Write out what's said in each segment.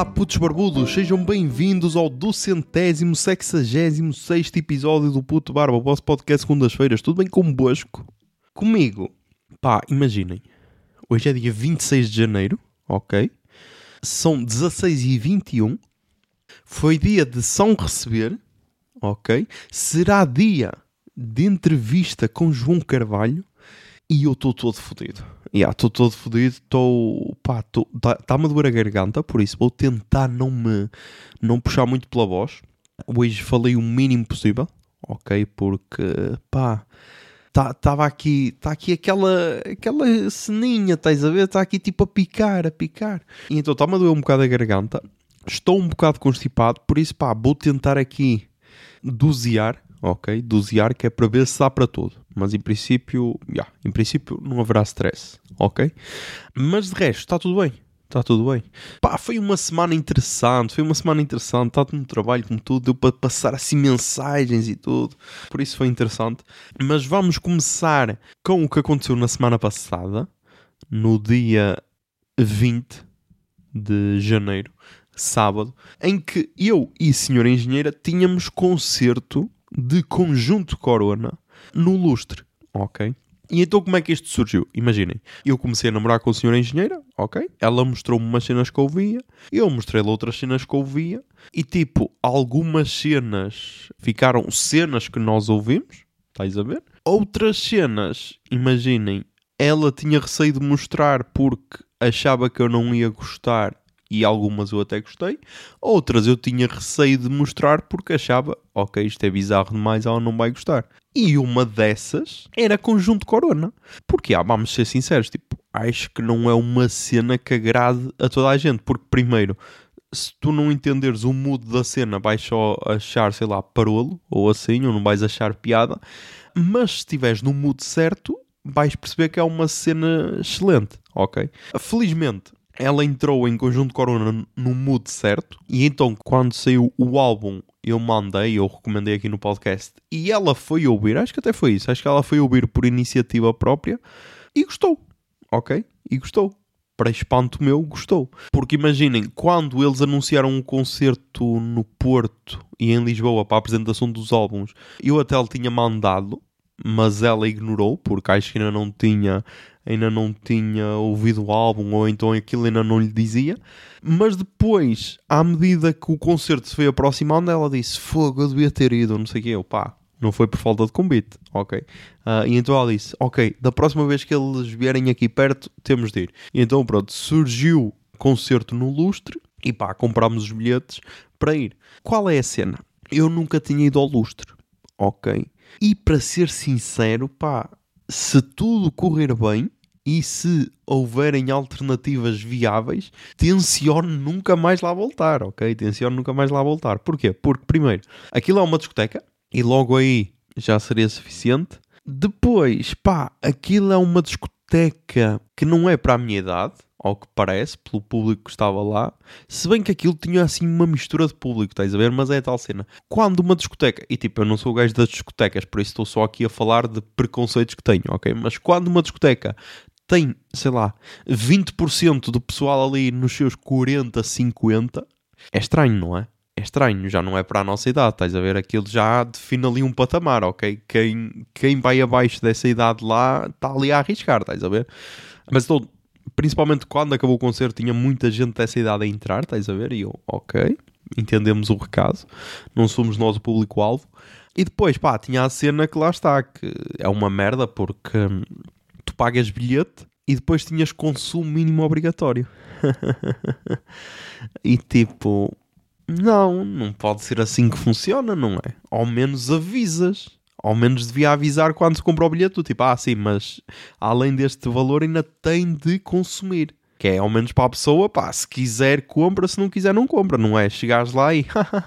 Olá, putos barbudos, sejam bem-vindos ao duzentésimo, sexagésimo sexto episódio do Puto Barba, o vosso podcast segundas-feiras. Tudo bem convosco? Comigo? Pá, imaginem, hoje é dia 26 de janeiro, ok? São 16 e 21 Foi dia de São Receber, ok? Será dia de entrevista com João Carvalho e eu estou todo fodido. Estou yeah, todo fodido, estou. pá, está-me tá a doer a garganta, por isso vou tentar não me. não puxar muito pela voz. Hoje falei o mínimo possível, ok? Porque, pá. Estava tá, aqui, está aqui aquela, aquela ceninha, estás a ver? Está aqui tipo a picar, a picar. E então está-me a doer um bocado a garganta. Estou um bocado constipado, por isso, pá, vou tentar aqui dosear, ok? Dosear, que é para ver se dá para tudo. Mas em princípio, yeah, em princípio não haverá stress, ok? Mas de resto, está tudo bem. Está tudo bem. Pá, foi uma semana interessante, foi uma semana interessante, está no trabalho como tudo, deu para passar assim mensagens e tudo, por isso foi interessante. Mas vamos começar com o que aconteceu na semana passada, no dia 20 de janeiro, sábado, em que eu e a senhora engenheira tínhamos concerto de conjunto Corona no lustre, ok? E então como é que isto surgiu? Imaginem, eu comecei a namorar com a senhora engenheira, ok? Ela mostrou-me umas cenas que eu via, eu mostrei-lhe outras cenas que eu via, e tipo, algumas cenas ficaram cenas que nós ouvimos, estás a ver? Outras cenas, imaginem, ela tinha receio de mostrar porque achava que eu não ia gostar e algumas eu até gostei, outras eu tinha receio de mostrar porque achava, ok, isto é bizarro demais, ela não vai gostar. E uma dessas era Conjunto Corona. Porque, ah, vamos ser sinceros, tipo, acho que não é uma cena que agrade a toda a gente. Porque, primeiro, se tu não entenderes o mood da cena, vais só achar, sei lá, parolo ou assim, ou não vais achar piada. Mas se estiveres no mood certo, vais perceber que é uma cena excelente, ok? Felizmente, ela entrou em conjunto Corona no mood certo e então quando saiu o álbum eu mandei, eu recomendei aqui no podcast e ela foi ouvir, acho que até foi isso, acho que ela foi ouvir por iniciativa própria e gostou, ok? E gostou. Para espanto meu, gostou. Porque imaginem, quando eles anunciaram um concerto no Porto e em Lisboa para a apresentação dos álbuns, eu até lhe tinha mandado, mas ela ignorou, porque acho que ainda não tinha ainda não tinha ouvido o álbum ou então aquilo ainda não lhe dizia. Mas depois, à medida que o concerto se foi aproximando, ela disse: Fogo, eu devia ter ido, não sei o quê. Eu, pá, não foi por falta de convite, ok? Uh, e então ela disse: Ok, da próxima vez que eles vierem aqui perto, temos de ir. E então, pronto, surgiu concerto no Lustre e pá, comprámos os bilhetes para ir. Qual é a cena? Eu nunca tinha ido ao Lustre, ok? E para ser sincero, pá, se tudo correr bem e se houverem alternativas viáveis, tenciono nunca mais lá voltar, ok? Tenciono nunca mais lá voltar. Porquê? Porque, primeiro, aquilo é uma discoteca e logo aí já seria suficiente. Depois, pá, aquilo é uma discoteca que não é para a minha idade, ao que parece, pelo público que estava lá. Se bem que aquilo tinha assim uma mistura de público, estás a ver? Mas é a tal cena. Quando uma discoteca, e tipo, eu não sou o gajo das discotecas, por isso estou só aqui a falar de preconceitos que tenho, ok? Mas quando uma discoteca tem, sei lá, 20% do pessoal ali nos seus 40, 50, é estranho, não é? É estranho, já não é para a nossa idade, estás a ver? Aquilo já define ali um patamar, ok? Quem, quem vai abaixo dessa idade lá está ali a arriscar, estás a ver? Mas estou principalmente quando acabou o concerto, tinha muita gente dessa idade a entrar, estás a ver? E eu, ok, entendemos o recado, não somos nós o público-alvo. E depois, pá, tinha a cena que lá está, que é uma merda porque hum, tu pagas bilhete e depois tinhas consumo mínimo obrigatório. e tipo, não, não pode ser assim que funciona, não é? Ao menos avisas ao menos devia avisar quando se compra o bilhete, tipo, ah, sim, mas além deste valor ainda tem de consumir. Que é ao menos para a pessoa, pá, se quiser compra, se não quiser não compra, não é? Chegares lá e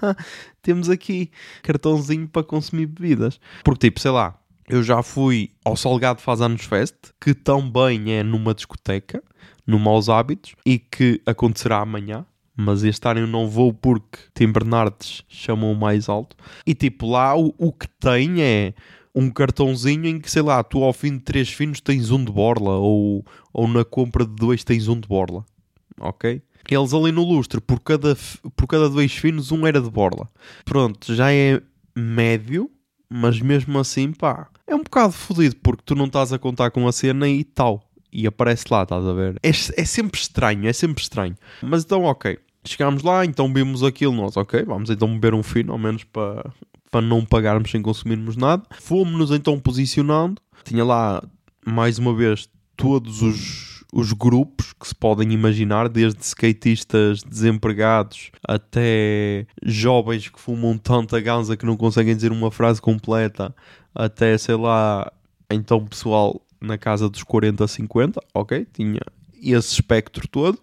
temos aqui cartãozinho para consumir bebidas. Porque tipo, sei lá, eu já fui ao Salgado Faz Anos Fest, que também é numa discoteca, no Maus Hábitos, e que acontecerá amanhã mas este ano eu não vou porque Tim Bernardes chamou mais alto. E tipo, lá o, o que tem é um cartãozinho em que, sei lá, tu ao fim de três finos tens um de borla, ou, ou na compra de dois tens um de borla. Ok? Eles ali no lustre, por cada, por cada dois finos, um era de borla. Pronto, já é médio, mas mesmo assim, pá, é um bocado fodido porque tu não estás a contar com a cena e tal. E aparece lá, estás a ver? É, é sempre estranho, é sempre estranho. Mas então, ok. Chegámos lá, então vimos aquilo, nós, ok, vamos então beber um fino, ao menos para, para não pagarmos sem consumirmos nada. Fomos-nos então posicionando. Tinha lá, mais uma vez, todos os, os grupos que se podem imaginar, desde skatistas desempregados até jovens que fumam tanta ganza que não conseguem dizer uma frase completa, até, sei lá, então pessoal na casa dos 40, 50, ok? Tinha esse espectro todo.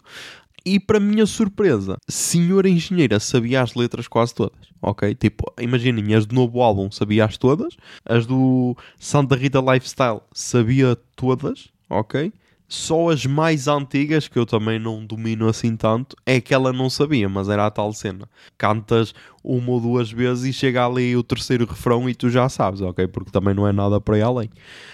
E para minha surpresa, senhora engenheira sabia as letras quase todas, ok? Tipo, imaginem, as do novo álbum sabia as todas, as do Santa Rita Lifestyle sabia todas, ok? Só as mais antigas, que eu também não domino assim tanto, é que ela não sabia, mas era a tal cena. Cantas uma ou duas vezes e chega ali o terceiro refrão e tu já sabes, ok? Porque também não é nada para ir além.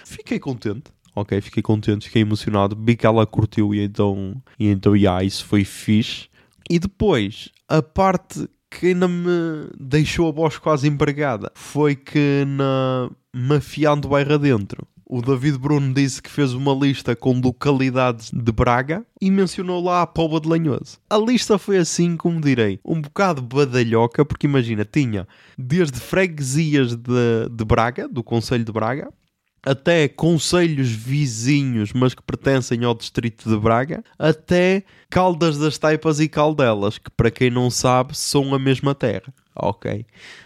Fiquei contente, ok? Fiquei contente, fiquei emocionado. Vi que ela curtiu e então, e então, yeah, isso foi fixe. E depois, a parte que ainda me deixou a voz quase empregada foi que na Mafiando Bairro Adentro o David Bruno disse que fez uma lista com localidades de Braga e mencionou lá a Póvoa de Lanhoso. A lista foi assim, como direi, um bocado badalhoca, porque imagina, tinha desde freguesias de, de Braga, do Conselho de Braga, até conselhos vizinhos, mas que pertencem ao distrito de Braga, até Caldas das Taipas e Caldelas, que para quem não sabe são a mesma terra. Ok.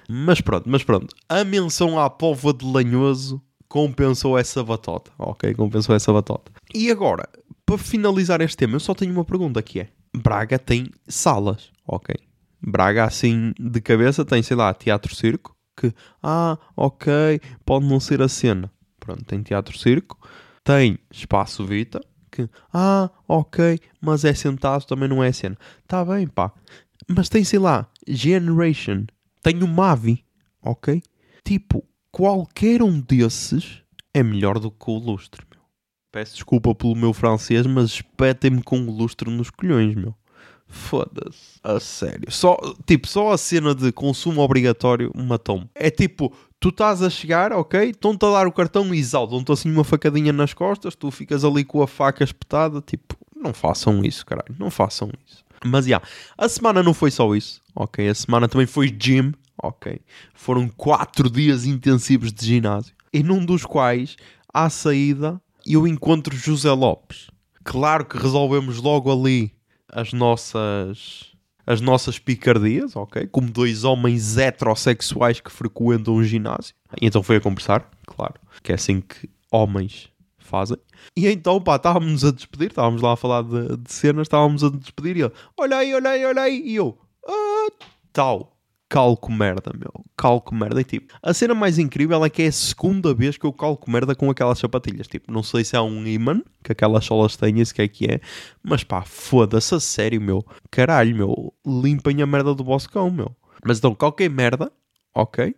Mas pronto, mas pronto. A menção à Póvoa de Lanhoso compensou essa batota. Ok, compensou essa batota. E agora, para finalizar este tema, eu só tenho uma pergunta que é: Braga tem salas, ok? Braga, assim, de cabeça, tem, sei lá, teatro-circo, que, ah, ok, pode não ser a cena. Pronto, tem teatro-circo. Tem espaço Vita, que, ah, ok, mas é sentado, também não é cena. Tá bem, pá. Mas tem, sei lá, Generation, tem o Mavi, ok? Tipo, qualquer um desses é melhor do que o lustre, meu. Peço desculpa pelo meu francês, mas espetem-me com o lustre nos colhões, meu. Foda-se. A sério. Só, tipo, só a cena de consumo obrigatório matou-me. É tipo, tu estás a chegar, ok? Estão-te a dar o cartão e exaltam-te assim uma facadinha nas costas, tu ficas ali com a faca espetada, tipo, não façam isso, caralho. Não façam isso. Mas, já, yeah, a semana não foi só isso, ok? A semana também foi gym, ok? Foram quatro dias intensivos de ginásio, e num dos quais, à saída, eu encontro José Lopes. Claro que resolvemos logo ali as nossas as nossas picardias, ok? Como dois homens heterossexuais que frequentam um ginásio. E então foi a conversar, claro, que é assim que homens fazem. E então, pá, estávamos a despedir, estávamos lá a falar de, de cenas, estávamos a despedir e ele, olha aí, olha aí, olha aí, e eu, ah, tal calco merda, meu. Calco merda. E tipo, a cena mais incrível é que é a segunda vez que eu calco merda com aquelas sapatilhas. Tipo, não sei se é um imã que aquelas solas têm, isso que é que é. Mas pá, foda-se a sério, meu. Caralho, meu. Limpem a merda do vosso cão, meu. Mas então, qualquer merda, ok?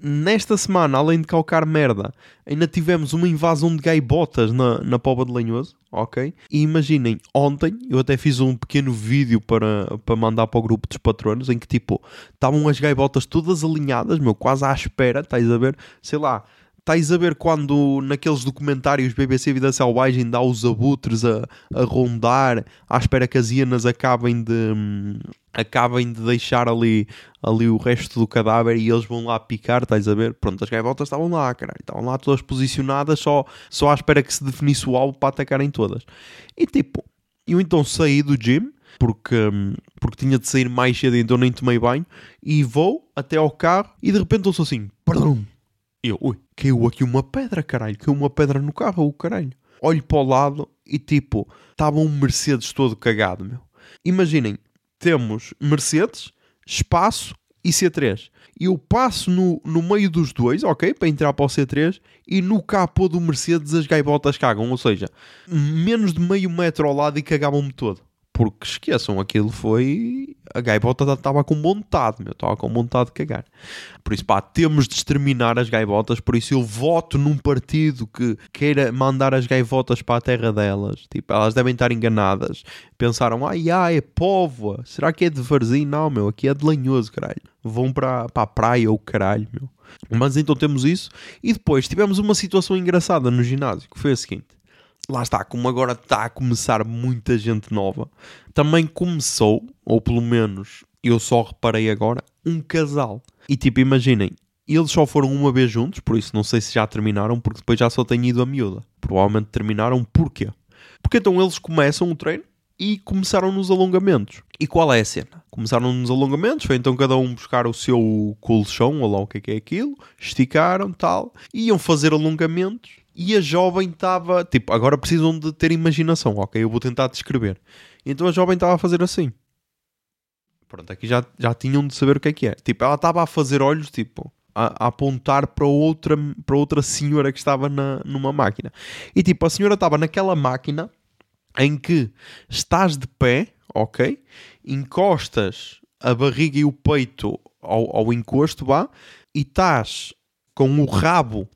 Nesta semana, além de calcar merda, ainda tivemos uma invasão de gaibotas na, na Pova de Lanhoso, ok? E imaginem, ontem eu até fiz um pequeno vídeo para, para mandar para o grupo dos patronos em que tipo, estavam as gaibotas todas alinhadas, meu, quase à espera, estás a ver? Sei lá, Estás a ver quando naqueles documentários BBC Vida Selvagem dá os abutres a, a rondar à espera que as hienas acabem de hum, acabem de deixar ali, ali o resto do cadáver e eles vão lá picar, estás a ver? Pronto, as gaivotas estavam lá, caralho, estavam lá todas posicionadas só, só à espera que se definisse o alvo para atacarem todas. E tipo, eu então saí do gym porque, hum, porque tinha de sair mais cedo, então nem tomei banho e vou até ao carro e de repente ouço assim, eu, ui, caiu aqui uma pedra, caralho. Caiu uma pedra no carro, o caralho. Olho para o lado e tipo, estava um Mercedes todo cagado, meu. Imaginem, temos Mercedes, espaço e C3. E eu passo no, no meio dos dois, ok? Para entrar para o C3 e no capô do Mercedes as gaivotas cagam. Ou seja, menos de meio metro ao lado e cagavam-me todo. Porque esqueçam, aquilo foi. A gaivota estava com vontade, meu. Estava com vontade de cagar. Por isso, pá, temos de exterminar as gaivotas. Por isso, eu voto num partido que queira mandar as gaivotas para a terra delas. Tipo, elas devem estar enganadas. Pensaram, ai, ai, é póvoa. Será que é de Varzim? Não, meu. Aqui é de Lanhoso, caralho. Vão para, para a praia ou caralho, meu. Mas então temos isso. E depois tivemos uma situação engraçada no ginásio, que foi a seguinte lá está, como agora está a começar muita gente nova, também começou, ou pelo menos eu só reparei agora, um casal. E tipo, imaginem, eles só foram uma vez juntos, por isso não sei se já terminaram, porque depois já só têm ido a miúda. Provavelmente terminaram, porquê? Porque então eles começam o treino e começaram nos alongamentos. E qual é a cena? Começaram nos alongamentos, foi então cada um buscar o seu colchão, ou lá o que é que é aquilo, esticaram tal, iam fazer alongamentos e a jovem estava, tipo, agora precisam de ter imaginação, ok? Eu vou tentar descrever. Então a jovem estava a fazer assim. Pronto, aqui já, já tinham de saber o que é que é. Tipo, ela estava a fazer olhos, tipo, a, a, apontar para outra, para outra senhora que estava na, numa máquina. E tipo, a senhora estava naquela máquina em que estás de pé, ok? Encostas a barriga e o peito ao, ao encosto, vá, e estás com o rabo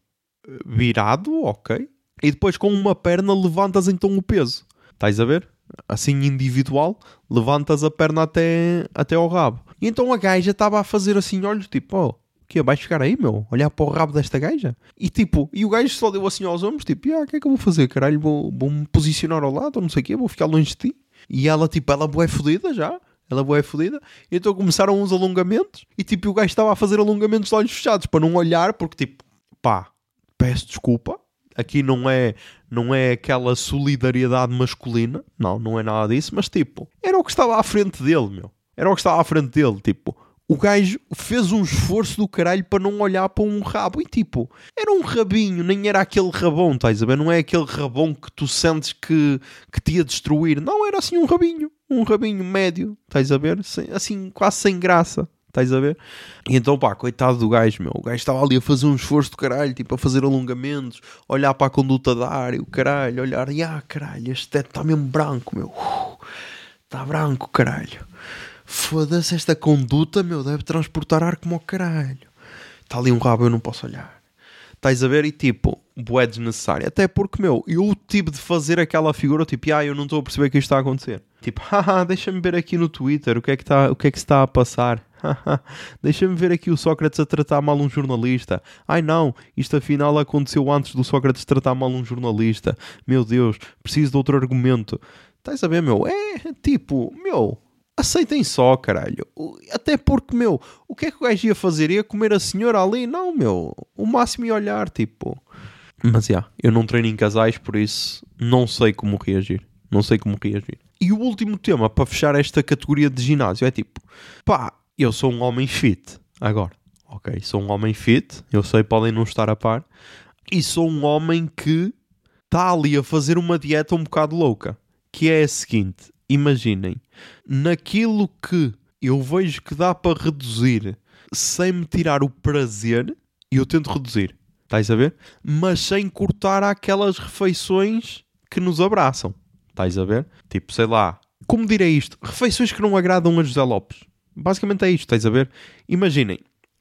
virado, ok. E depois com uma perna levantas então o peso. Estás a ver? Assim individual, levantas a perna até, até ao rabo. E então a gaja estava a fazer assim olhos, tipo, oh, que vais ficar aí, meu? Olhar para o rabo desta gaja? E tipo, e o gajo só deu assim aos ombros, tipo, ah, o que é que eu vou fazer, caralho? Vou, vou me posicionar ao lado, ou não sei o quê, vou ficar longe de ti. E ela, tipo, ela é fodida já. Ela é fodida. E então começaram uns alongamentos. E tipo, o gajo estava a fazer alongamentos de olhos fechados para não olhar, porque tipo, pá, peço desculpa. Aqui não é, não é aquela solidariedade masculina, não, não é nada disso, mas tipo, era o que estava à frente dele, meu. Era o que estava à frente dele, tipo, o gajo fez um esforço do caralho para não olhar para um rabo. E tipo, era um rabinho, nem era aquele rabão, estás a ver? Não é aquele rabão que tu sentes que, que te ia destruir. Não, era assim um rabinho. Um rabinho médio, estás a ver? Assim, quase sem graça. Estás a ver? E então, pá, coitado do gajo, meu. O gajo estava ali a fazer um esforço do caralho, tipo, a fazer alongamentos, olhar para a conduta da área, o caralho, olhar, e ah, caralho, este teto está mesmo branco, meu. Está branco, caralho. Foda-se, esta conduta, meu, deve transportar ar como o caralho. Está ali um rabo, eu não posso olhar. Estás a ver? E tipo, bué desnecessário. Até porque, meu, eu tive de fazer aquela figura, tipo, ah, eu não estou a perceber que isto está a acontecer. Tipo, haha, deixa-me ver aqui no Twitter o que é que, está, o que, é que se está a passar. Deixa-me ver aqui o Sócrates a tratar mal um jornalista. Ai não, isto afinal aconteceu antes do Sócrates tratar mal um jornalista. Meu Deus, preciso de outro argumento. Estás a ver, meu? É tipo, meu, aceitem só, caralho. Até porque, meu, o que é que o gajo ia fazer? Ia comer a senhora ali? Não, meu. O máximo ia olhar, tipo. Mas já, yeah, eu não treino em casais, por isso não sei como reagir. Não sei como reagir. E o último tema para fechar esta categoria de ginásio é tipo, pá, eu sou um homem fit. Agora, ok, sou um homem fit, eu sei, podem não estar a par, e sou um homem que está ali a fazer uma dieta um bocado louca, que é a seguinte: imaginem, naquilo que eu vejo que dá para reduzir sem me tirar o prazer, eu tento reduzir, estás a ver? Mas sem cortar aquelas refeições que nos abraçam, estás a ver? Tipo, sei lá, como direi isto? Refeições que não agradam a José Lopes Basicamente é isto, estás a ver? Imaginem,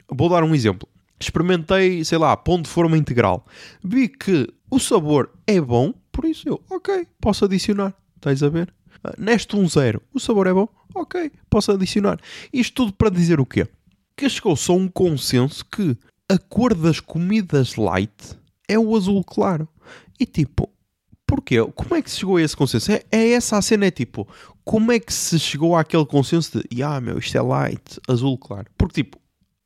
vou dar um exemplo. Experimentei, sei lá, pão de forma integral. Vi que o sabor é bom, por isso eu, ok, posso adicionar. Estás a ver? Uh, neste 1-0, o sabor é bom, ok, posso adicionar. Isto tudo para dizer o quê? Que chegou só um consenso que a cor das comidas light é o azul claro. E tipo, porquê? Como é que se chegou a esse consenso? É, é essa a cena, é tipo, como é que se chegou àquele consenso de, ah, meu, isto é light, azul claro? Porque, tipo,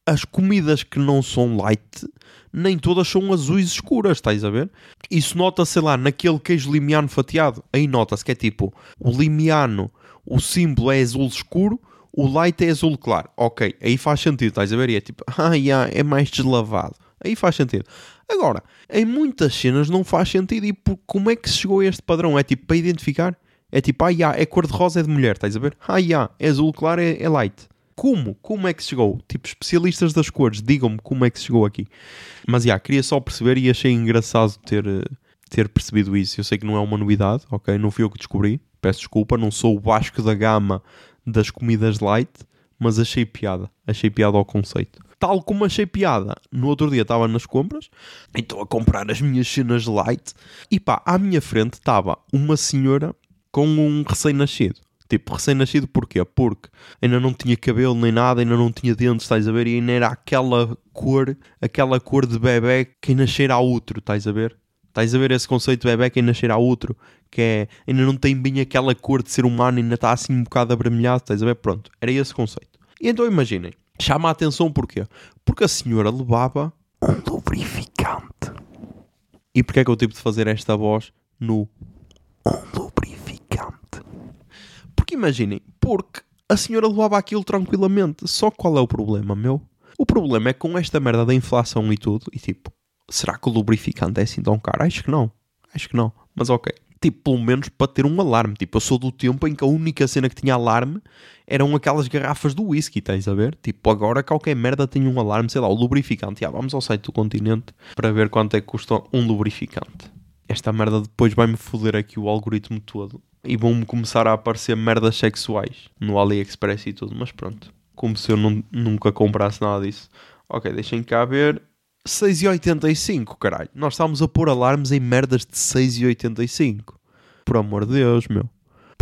as comidas que não são light, nem todas são azuis escuras, estás a ver? Isso nota, sei lá, naquele queijo limiano fatiado. Aí nota-se que é tipo, o limiano, o símbolo é azul escuro, o light é azul claro. Ok, aí faz sentido, estás a ver? E é tipo, ah, yeah, é mais deslavado. Aí faz sentido. Agora, em muitas cenas não faz sentido. E por, como é que se chegou a este padrão? É tipo, para identificar? É tipo, ah, yeah, é cor de rosa, é de mulher, estás a ver? Ah, yeah, é azul claro, é, é light. Como? Como é que se chegou? Tipo, especialistas das cores, digam-me como é que se chegou aqui. Mas, já, yeah, queria só perceber e achei engraçado ter, ter percebido isso. Eu sei que não é uma novidade, ok? Não fui eu que descobri. Peço desculpa, não sou o Vasco da Gama das comidas light, mas achei piada. Achei piada ao conceito. Tal como achei piada, no outro dia estava nas compras, então a comprar as minhas cenas light, e pá, à minha frente estava uma senhora com um recém-nascido. Tipo, recém-nascido porquê? Porque ainda não tinha cabelo nem nada, ainda não tinha dentes, estás a ver? E ainda era aquela cor, aquela cor de bebê que cheira a outro, estás a ver? Estás a ver esse conceito de bebê que cheira a outro, que é, ainda não tem bem aquela cor de ser humano, ainda está assim um bocado abramelhado, estás a ver? Pronto, era esse conceito. E então imaginem, chama a atenção porquê? Porque a senhora levava um lubrificante. E porquê é que eu tive de fazer esta voz no um lubrificante? Porque imaginem, porque a senhora levava aquilo tranquilamente. Só qual é o problema, meu? O problema é que com esta merda da inflação e tudo, e tipo, será que o lubrificante é assim tão caro? Acho que não. Acho que não. Mas ok. Tipo, pelo menos para ter um alarme. Tipo, eu sou do tempo em que a única cena que tinha alarme eram aquelas garrafas do whisky, tens a ver? Tipo, agora qualquer merda tem um alarme, sei lá, o lubrificante. Já, vamos ao site do continente para ver quanto é que custa um lubrificante. Esta merda depois vai-me foder aqui o algoritmo todo. E vão-me começar a aparecer merdas sexuais no AliExpress e tudo. Mas pronto. Como se eu não, nunca comprasse nada disso. Ok, deixem cá ver. 6,85, caralho. Nós estávamos a pôr alarmes em merdas de 6,85. Por amor de Deus, meu.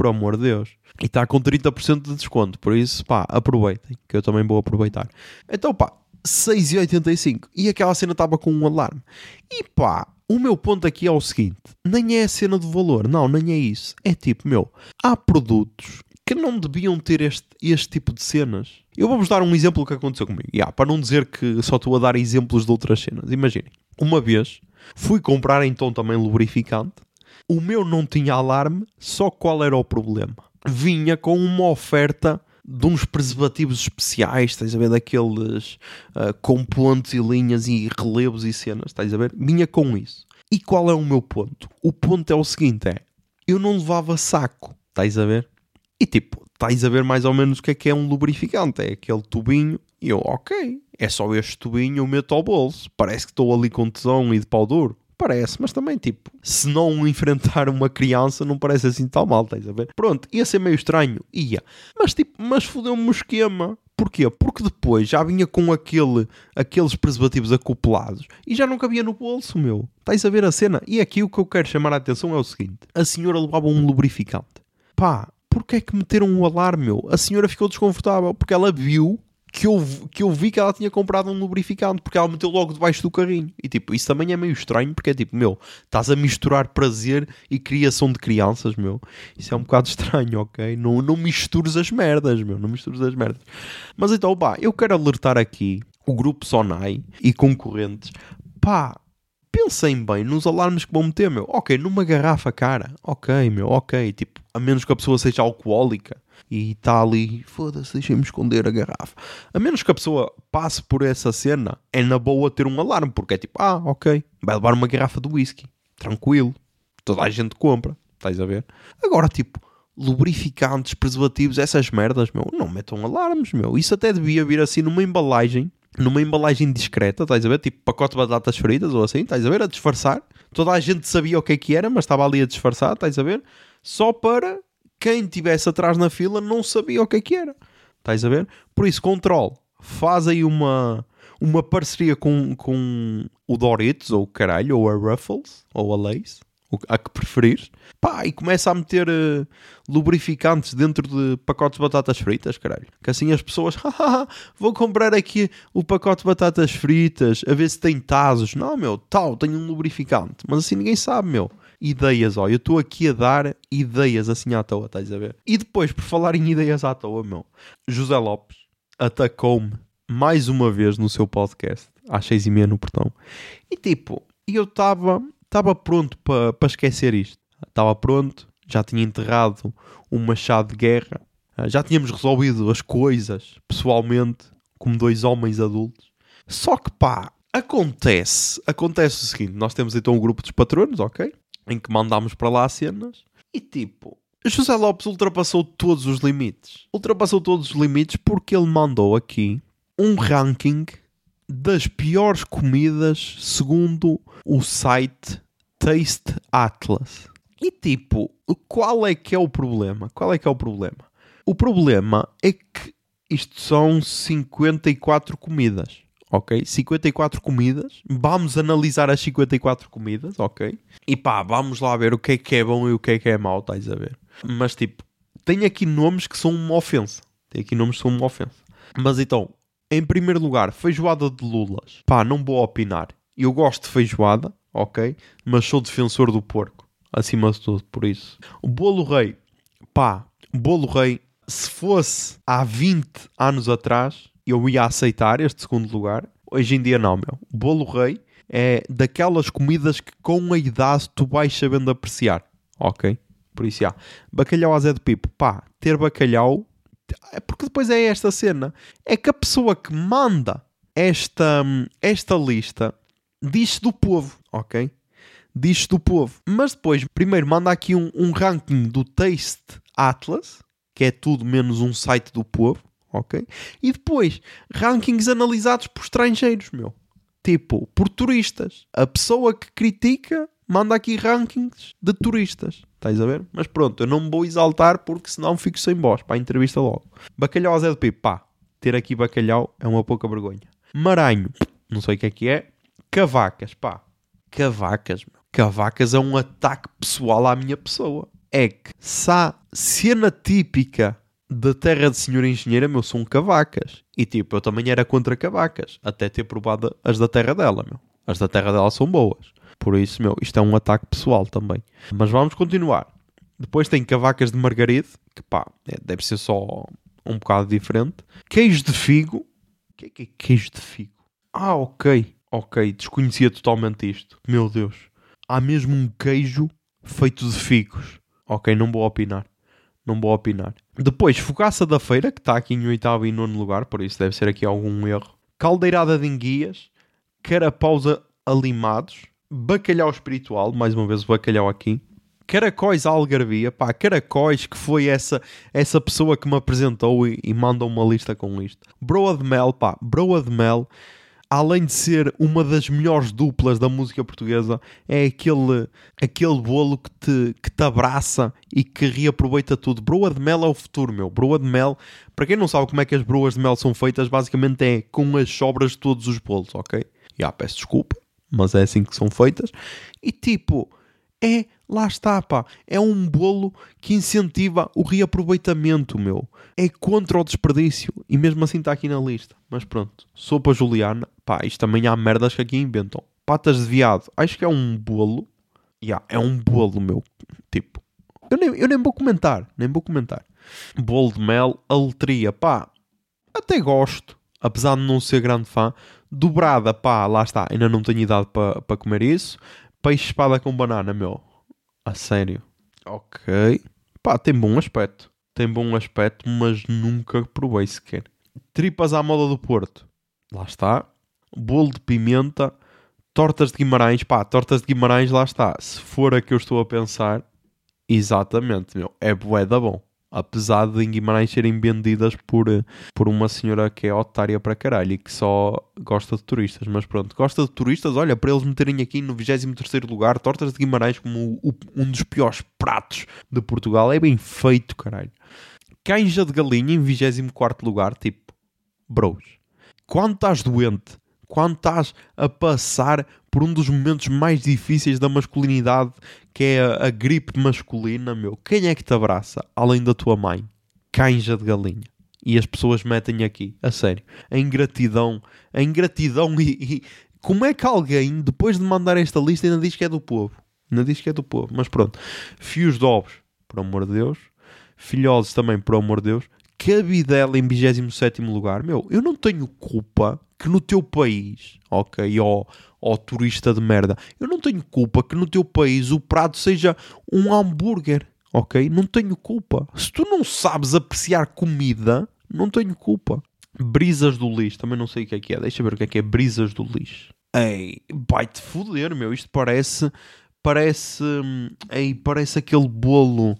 Por amor de Deus. E está com 30% de desconto. Por isso, pá, aproveitem. Que eu também vou aproveitar. Então, pá, 6,85. E aquela cena estava com um alarme. E pá, o meu ponto aqui é o seguinte: nem é a cena do valor, não, nem é isso. É tipo, meu, há produtos que não deviam ter este, este tipo de cenas. Eu vou-vos dar um exemplo que aconteceu comigo. Yeah, para não dizer que só estou a dar exemplos de outras cenas. Imaginem, uma vez fui comprar então também lubrificante. O meu não tinha alarme, só qual era o problema? Vinha com uma oferta de uns preservativos especiais, estás a ver, daqueles uh, com pontos e linhas e relevos e cenas, estás a ver? Vinha com isso. E qual é o meu ponto? O ponto é o seguinte, é, eu não levava saco, estás a ver? E tipo, estás a ver mais ou menos o que é que é um lubrificante, é aquele tubinho, e eu, ok, é só este tubinho, eu meto ao bolso, parece que estou ali com tesão e de pau duro. Parece, mas também, tipo, se não enfrentar uma criança, não parece assim tão mal, estás a ver? Pronto, ia ser meio estranho, ia. Mas, tipo, mas fodeu-me o esquema. Porquê? Porque depois já vinha com aquele, aqueles preservativos acoplados e já não cabia no bolso, meu. Estás a ver a cena? E aqui o que eu quero chamar a atenção é o seguinte: a senhora levava um lubrificante. Pá, porque é que meteram um alarme, meu? A senhora ficou desconfortável porque ela viu que eu, que eu vi que ela tinha comprado um lubrificante porque ela meteu logo debaixo do carrinho. E tipo, isso também é meio estranho porque é tipo, meu, estás a misturar prazer e criação de crianças, meu. Isso é um bocado estranho, ok? Não, não mistures as merdas, meu. Não mistures as merdas. Mas então, pá, eu quero alertar aqui o grupo Sonai e concorrentes, pá, pensem bem nos alarmes que vão meter, meu. Ok, numa garrafa cara, ok, meu, ok. Tipo, a menos que a pessoa seja alcoólica e está ali, foda-se, deixem-me esconder a garrafa. A menos que a pessoa passe por essa cena, é na boa ter um alarme, porque é tipo, ah, ok, vai levar uma garrafa de whisky, tranquilo, toda a gente compra, estás a ver? Agora, tipo, lubrificantes, preservativos, essas merdas, meu, não metam alarmes, meu. Isso até devia vir assim numa embalagem numa embalagem discreta, estás a ver? Tipo pacote de batatas fritas ou assim, estás a ver? A disfarçar. Toda a gente sabia o que é que era, mas estava ali a disfarçar, estás a ver? Só para quem estivesse atrás na fila não sabia o que é que era. Estás a ver? Por isso, controle. Faz aí uma, uma parceria com, com o Doritos, ou o caralho, ou a Ruffles, ou a Lace a que preferires, pá, e começa a meter uh, lubrificantes dentro de pacotes de batatas fritas, caralho. Que assim as pessoas, vou comprar aqui o pacote de batatas fritas, a ver se tem tazos. Não, meu, tal, tenho um lubrificante. Mas assim ninguém sabe, meu. Ideias, ó, eu estou aqui a dar ideias assim à toa, estás a ver? E depois, por falar em ideias à toa, meu, José Lopes atacou-me mais uma vez no seu podcast, às seis e meia no portão. E tipo, eu estava estava pronto para pa esquecer isto. Estava pronto, já tinha enterrado um machado de guerra, ah, já tínhamos resolvido as coisas pessoalmente, como dois homens adultos. Só que pá, acontece, acontece o seguinte: nós temos então um grupo dos patronos, ok? Em que mandamos para lá cenas e tipo. José Lopes ultrapassou todos os limites. Ultrapassou todos os limites porque ele mandou aqui um ranking das piores comidas segundo o site Taste Atlas. E tipo, qual é que é o problema? Qual é que é o problema? O problema é que isto são 54 comidas, ok? 54 comidas. Vamos analisar as 54 comidas, ok? E pá, vamos lá ver o que é que é bom e o que é que é mau, estás a ver? Mas tipo, tem aqui nomes que são uma ofensa. Tem aqui nomes que são uma ofensa. Mas então, em primeiro lugar, feijoada de lulas. Pá, não vou opinar. Eu gosto de feijoada, ok? Mas sou defensor do porco, acima de tudo, por isso. O bolo rei, pá, bolo rei, se fosse há 20 anos atrás, eu ia aceitar este segundo lugar. Hoje em dia não, meu. O bolo rei é daquelas comidas que com a idade tu vais sabendo apreciar, ok? Por isso, já. Bacalhau a Zé de Pipo. Pá, ter bacalhau... É porque depois é esta cena. É que a pessoa que manda esta, esta lista diz do povo, ok? Diz do povo. Mas depois, primeiro, manda aqui um, um ranking do Taste Atlas, que é tudo menos um site do povo, ok? E depois, rankings analisados por estrangeiros, meu. Tipo, por turistas. A pessoa que critica manda aqui rankings de turistas. Estás a ver? Mas pronto, eu não me vou exaltar porque senão fico sem voz para a entrevista logo. Bacalhau Zé do Pipo, pá. Ter aqui bacalhau é uma pouca vergonha. Maranho, não sei o que é que é. Cavacas, pá. Cavacas, meu. Cavacas é um ataque pessoal à minha pessoa. É que há cena típica da terra de senhor engenheira, meu, são cavacas. E tipo, eu também era contra cavacas. Até ter provado as da terra dela, meu. As da terra dela são boas. Por isso, meu, isto é um ataque pessoal também. Mas vamos continuar. Depois tem cavacas de margaride, que pá, é, deve ser só um bocado diferente. Queijo de figo. O que é que é queijo de figo? Ah, ok. Ok, desconhecia totalmente isto. Meu Deus. Há mesmo um queijo feito de figos. Ok, não vou opinar. Não vou opinar. Depois, fogaça da feira, que está aqui em oitavo e nono lugar, por isso deve ser aqui algum erro. Caldeirada de enguias. Carapausa alimados. Bacalhau espiritual, mais uma vez o bacalhau aqui. Caracóis algarvia, pá, Caracóis que foi essa, essa pessoa que me apresentou e, e mandou uma lista com isto. Broa de mel, pá, broa de mel além de ser uma das melhores duplas da música portuguesa, é aquele, aquele bolo que te, que te abraça e que reaproveita tudo. Broa de mel é o futuro, meu. Broa de mel, para quem não sabe como é que as broas de mel são feitas, basicamente é com as sobras de todos os bolos, ok? Já peço desculpa, mas é assim que são feitas. E tipo, é, lá está, pá, é um bolo que incentiva o reaproveitamento, meu. É contra o desperdício. E mesmo assim está aqui na lista. Mas pronto, sopa juliana, pá, isto também há merdas que aqui inventam. Patas de viado, acho que é um bolo. Yeah, é um bolo, meu. Tipo, eu nem, eu nem vou comentar, nem vou comentar. Bolo de mel, aletria, pá, até gosto. Apesar de não ser grande fã. Dobrada, pá, lá está, ainda não tenho idade para pa comer isso. Peixe espada com banana, meu. A sério. Ok. Pá, tem bom aspecto. Tem bom aspecto, mas nunca provei sequer. Tripas à moda do Porto. Lá está. Bolo de pimenta. Tortas de Guimarães. Pá, tortas de Guimarães, lá está. Se for a que eu estou a pensar, exatamente, meu. É bué da bom apesar de em Guimarães serem vendidas por, por uma senhora que é otária para caralho e que só gosta de turistas. Mas pronto, gosta de turistas, olha, para eles meterem aqui no 23 lugar, tortas de Guimarães como o, um dos piores pratos de Portugal, é bem feito, caralho. Canja de galinha em 24 lugar, tipo, bros, quando estás doente, quando estás a passar por um dos momentos mais difíceis da masculinidade, que é a, gripe masculina, meu. Quem é que te abraça, além da tua mãe? Canja de galinha. E as pessoas metem aqui, a sério. A ingratidão, a ingratidão e, e... Como é que alguém, depois de mandar esta lista, ainda diz que é do povo? Ainda diz que é do povo. Mas pronto. Fios ovos, por amor de Deus. Filhosos também, por amor de Deus. Cabidela em 27 lugar. Meu, eu não tenho culpa que no teu país, ok, ó, ó turista de merda, eu não tenho culpa que no teu país o prato seja um hambúrguer, ok? Não tenho culpa. Se tu não sabes apreciar comida, não tenho culpa. Brisas do lixo, também não sei o que é que é. Deixa ver o que é que é brisas do lixo. Ei, vai-te foder, meu. Isto parece. Parece. Hum, ei, parece aquele bolo.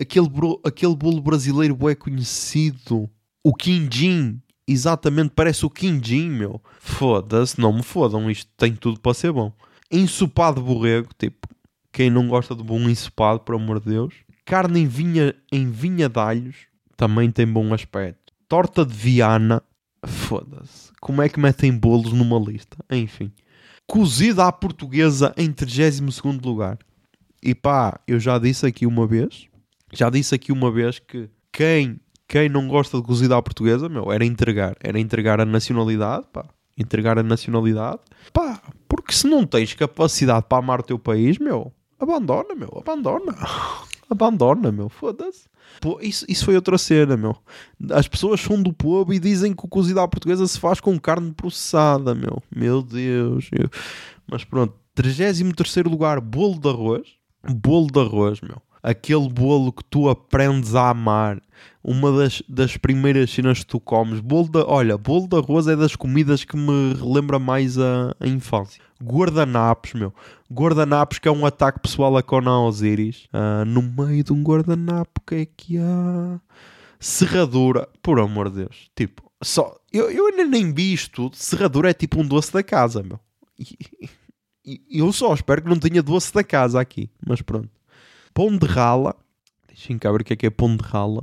Aquele, aquele bolo brasileiro é conhecido. O quindim. Exatamente, parece o quindim, meu. Foda-se, não me fodam, isto tem tudo para ser bom. Ensopado borrego, tipo, Quem não gosta de bom ensopado, por amor de Deus. Carne em vinha, em vinha de alhos também tem bom aspecto. Torta de Viana, foda-se. Como é que metem bolos numa lista? Enfim. Cozida à portuguesa em 32 lugar. E pá, eu já disse aqui uma vez, já disse aqui uma vez que quem, quem não gosta de cozida à portuguesa, meu, era entregar. Era entregar a nacionalidade, pá. Entregar a nacionalidade. Pá, porque se não tens capacidade para amar o teu país, meu, abandona, meu, abandona. abandona, meu, foda-se. Isso, isso foi outra cena, meu. As pessoas são do povo e dizem que o cozido à portuguesa se faz com carne processada, meu. Meu Deus. Eu... Mas pronto, 33 lugar, bolo de arroz. Bolo de arroz, meu. Aquele bolo que tu aprendes a amar. Uma das, das primeiras cenas que tu comes. Bolo de, olha, bolo de arroz é das comidas que me relembra mais a, a infância. Guardanapos, meu. Guardanapos que é um ataque pessoal a Conan Osiris. Ah, no meio de um guardanapo, que é que há? Serradura. Por amor de Deus. Tipo, só... Eu, eu ainda nem vi isto. Serradura é tipo um doce da casa, meu. E, e eu só espero que não tenha doce da casa aqui. Mas pronto. Pão de rala. Deixem cá ver o que é que é pão de rala.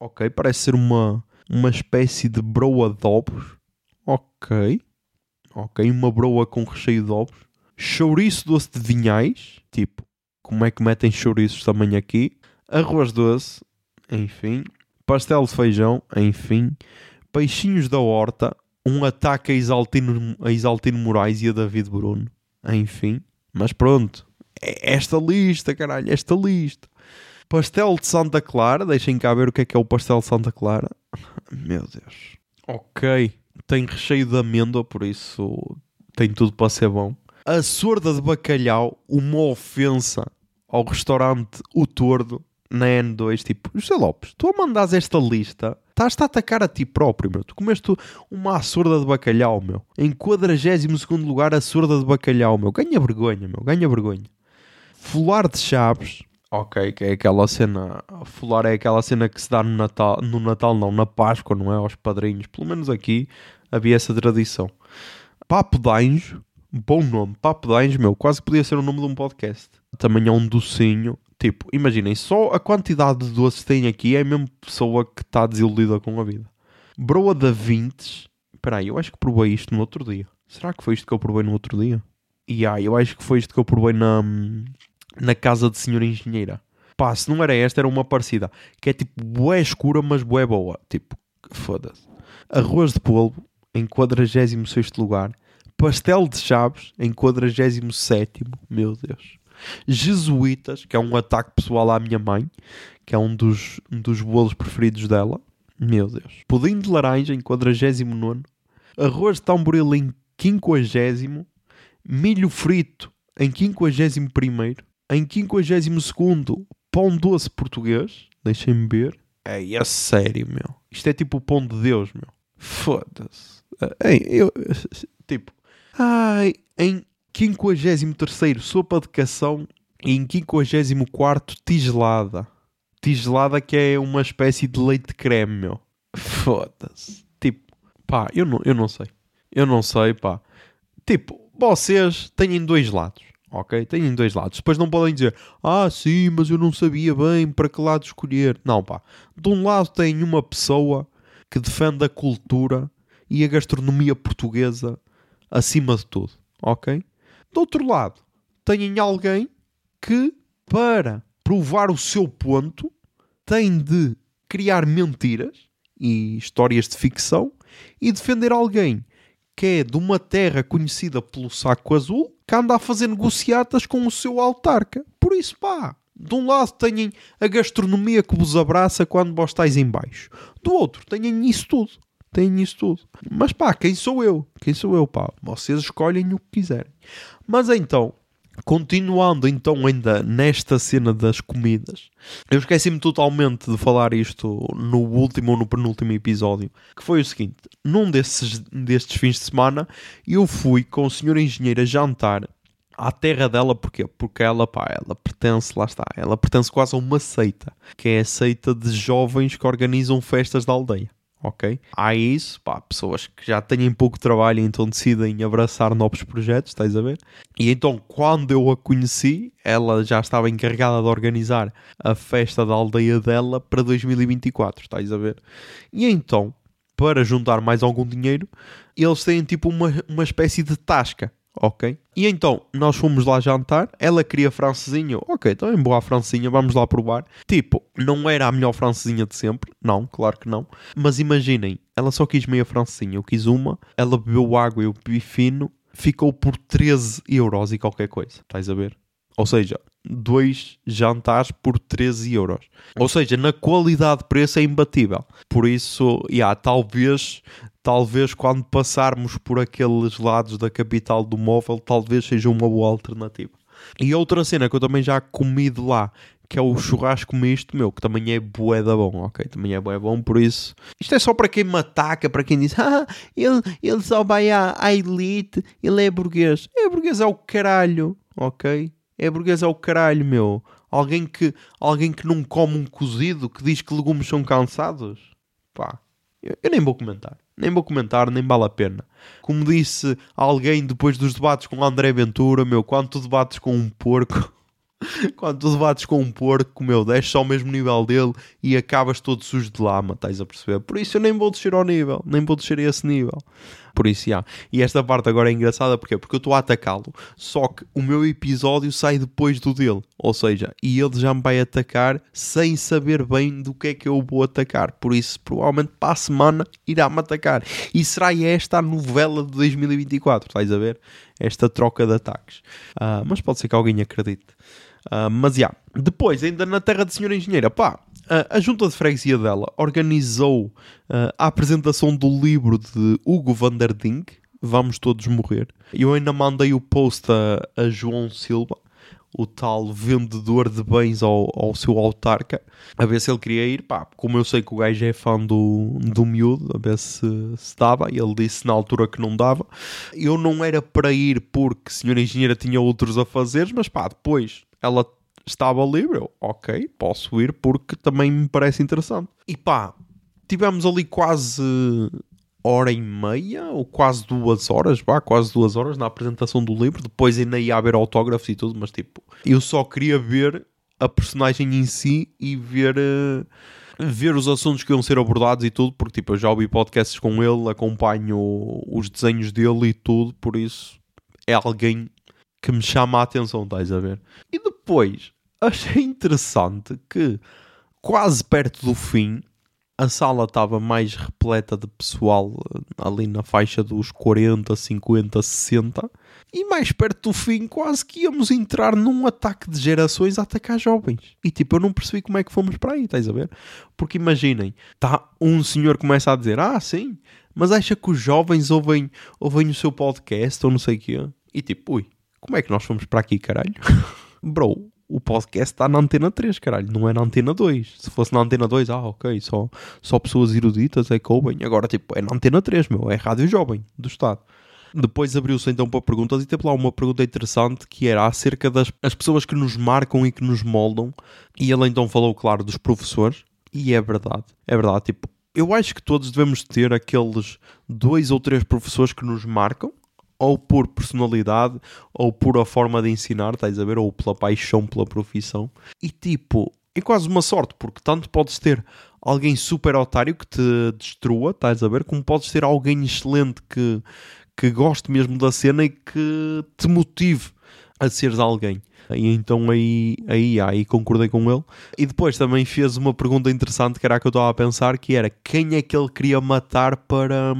Ok, parece ser uma, uma espécie de broa de ovos. Ok. Ok, uma broa com recheio de ovos. Chouriço doce de vinhais. Tipo, como é que metem chouriços também aqui? Arroz doce. Enfim. Pastel de feijão. Enfim. Peixinhos da horta. Um ataque a Isaltino, a Isaltino Moraes e a David Bruno. Enfim. Mas pronto. É esta lista, caralho. Esta lista. Pastel de Santa Clara. Deixem cá ver o que é que é o pastel de Santa Clara. Meu Deus. Ok. Tem recheio de amêndoa, por isso tem tudo para ser bom. A sorda de bacalhau, uma ofensa ao restaurante O Tordo na N2. Tipo, José Lopes, tu a mandares esta lista, estás a atacar a ti próprio, meu. Tu comeste uma sorda de bacalhau, meu. Em 42 lugar, a sorda de bacalhau, meu. Ganha vergonha, meu. Ganha vergonha. Fular de Chaves. Ok, que é aquela cena. Fular é aquela cena que se dá no Natal. No Natal, não, na Páscoa, não é? Aos padrinhos. Pelo menos aqui havia essa tradição. Papo de Anjo. Bom nome. Papo de Anjo, meu. Quase podia ser o nome de um podcast. Também é um docinho. Tipo, imaginem, só a quantidade de doces que tem aqui é a mesma pessoa que está desiludida com a vida. Broa da Vintes. Espera aí, eu acho que provei isto no outro dia. Será que foi isto que eu provei no outro dia? E ah, eu acho que foi isto que eu provei na, na casa de senhora engenheira. Pá, se não era esta, era uma parecida. Que é tipo bué escura, mas bué boa. Tipo, foda-se. Arroz de polvo, em 46 lugar. Pastel de Chaves, em 47 Meu Deus. Jesuítas, que é um ataque pessoal à minha mãe, que é um dos, um dos bolos preferidos dela. Meu Deus. Pudim de laranja, em 49 Arroz de tamboril, em 50 Milho frito, em 51 em 52 pão doce português. Deixem-me ver. É, é sério, meu. Isto é tipo o pão de Deus, meu. Foda-se. Ei, eu, tipo, ai, em 53 sopa de cação e em 54 tigelada. Tigelada que é uma espécie de leite de creme, meu. Foda-se. Tipo, pá, eu não, eu não sei. Eu não sei, pá. Tipo, vocês têm dois lados ok? Têm dois lados. Depois não podem dizer, ah, sim, mas eu não sabia bem para que lado escolher. Não, pá. De um lado tem uma pessoa que defende a cultura e a gastronomia portuguesa acima de tudo, ok? Do outro lado, têm alguém que, para provar o seu ponto, tem de criar mentiras e histórias de ficção e defender alguém que é de uma terra conhecida pelo saco azul, que anda a fazer negociatas com o seu autarca. Por isso, pá, de um lado têm a gastronomia que vos abraça quando vós estáis em baixo. Do outro, têm isso tudo. Têm isso tudo. Mas pá, quem sou eu? Quem sou eu, pá? Vocês escolhem o que quiserem. Mas então, Continuando então ainda nesta cena das comidas, eu esqueci-me totalmente de falar isto no último ou no penúltimo episódio, que foi o seguinte, num desses, destes fins de semana eu fui com a senhora engenheira jantar à terra dela, porquê? Porque ela, pá, ela pertence, lá está, ela pertence quase a uma seita, que é a seita de jovens que organizam festas da aldeia, ok? Há isso, pá, pessoas que já têm pouco trabalho então decidem abraçar novos projetos, estás a ver? E então, quando eu a conheci, ela já estava encarregada de organizar a festa da aldeia dela para 2024, estás a ver? E então, para juntar mais algum dinheiro, eles têm tipo uma, uma espécie de tasca, ok? E então, nós fomos lá jantar, ela queria francesinha, ok, então é boa a francesinha, vamos lá provar. Tipo, não era a melhor francesinha de sempre, não, claro que não, mas imaginem, ela só quis meia francesinha, eu quis uma, ela bebeu água, eu bebi fino, ficou por 13 euros e qualquer coisa, estás a ver? Ou seja, dois jantares por 13 euros. Ou seja, na qualidade de preço é imbatível. Por isso, yeah, talvez, talvez quando passarmos por aqueles lados da capital do móvel, talvez seja uma boa alternativa. E outra cena que eu também já comi de lá, que é o churrasco misto, meu, que também é bué da bom, ok? Também é bué bom, por isso... Isto é só para quem me ataca, para quem diz ah, ele, ele só vai à, à elite, ele é burguês. É burguês é o caralho, ok? É burguês é o caralho, meu. Alguém que, alguém que não come um cozido, que diz que legumes são cansados. Pá, eu, eu nem vou comentar. Nem vou comentar, nem vale a pena. Como disse alguém depois dos debates com André Ventura, meu, quando tu debates com um porco, quando tu debates com um porco, meu, desces ao mesmo nível dele e acabas todo sujo de lama, estás a perceber? Por isso eu nem vou descer ao nível, nem vou descer a esse nível. Por isso, já. E esta parte agora é engraçada porque Porque eu estou a atacá-lo, só que o meu episódio sai depois do dele. Ou seja, e ele já me vai atacar sem saber bem do que é que eu vou atacar. Por isso, provavelmente para a semana irá-me atacar. E será esta a novela de 2024, estás a ver? Esta troca de ataques. Uh, mas pode ser que alguém acredite. Uh, mas já. Depois, ainda na terra de senhora engenheira, pá, a junta de freguesia dela organizou uh, a apresentação do livro de Hugo van der Dink, Vamos Todos Morrer. Eu ainda mandei o post a, a João Silva, o tal vendedor de bens ao, ao seu autarca, a ver se ele queria ir. Pá, como eu sei que o gajo é fã do, do miúdo, a ver se, se dava. Ele disse na altura que não dava. Eu não era para ir porque a senhora engenheira tinha outros a fazer, mas pá, depois ela estava livre. Eu, ok, posso ir porque também me parece interessante. E pá, tivemos ali quase hora e meia, ou quase duas horas, vá, quase duas horas na apresentação do livro. Depois ainda ia haver autógrafos e tudo, mas tipo, eu só queria ver a personagem em si e ver. Uh, ver os assuntos que iam ser abordados e tudo, porque tipo, eu já ouvi podcasts com ele, acompanho os desenhos dele e tudo, por isso é alguém que me chama a atenção, estás a ver? E depois achei interessante que quase perto do fim a sala estava mais repleta de pessoal eh, ali na faixa dos 40, 50, 60 e mais perto do fim quase que íamos entrar num ataque de gerações a atacar jovens. E tipo, eu não percebi como é que fomos para aí, estás a ver? Porque imaginem, tá, um senhor começa a dizer, ah sim, mas acha que os jovens ouvem, ouvem o seu podcast ou não sei o quê? E tipo, ui, como é que nós fomos para aqui, caralho? Bro, o podcast está na antena 3, caralho, não é na antena 2. Se fosse na antena 2, ah, ok, só, só pessoas eruditas é que ouvem. Agora, tipo, é na antena 3, meu, é Rádio Jovem do Estado. Depois abriu-se então para perguntas e teve lá uma pergunta interessante que era acerca das as pessoas que nos marcam e que nos moldam. E ele então falou, claro, dos professores. E é verdade, é verdade. Tipo, eu acho que todos devemos ter aqueles dois ou três professores que nos marcam ou por personalidade, ou por a forma de ensinar, estás a ver? Ou pela paixão pela profissão. E tipo, é quase uma sorte, porque tanto podes ter alguém super otário que te destrua, estás a ver? Como podes ter alguém excelente que, que goste mesmo da cena e que te motive a seres alguém. E então aí, aí, aí concordei com ele. E depois também fez uma pergunta interessante que era a que eu estava a pensar, que era quem é que ele queria matar para,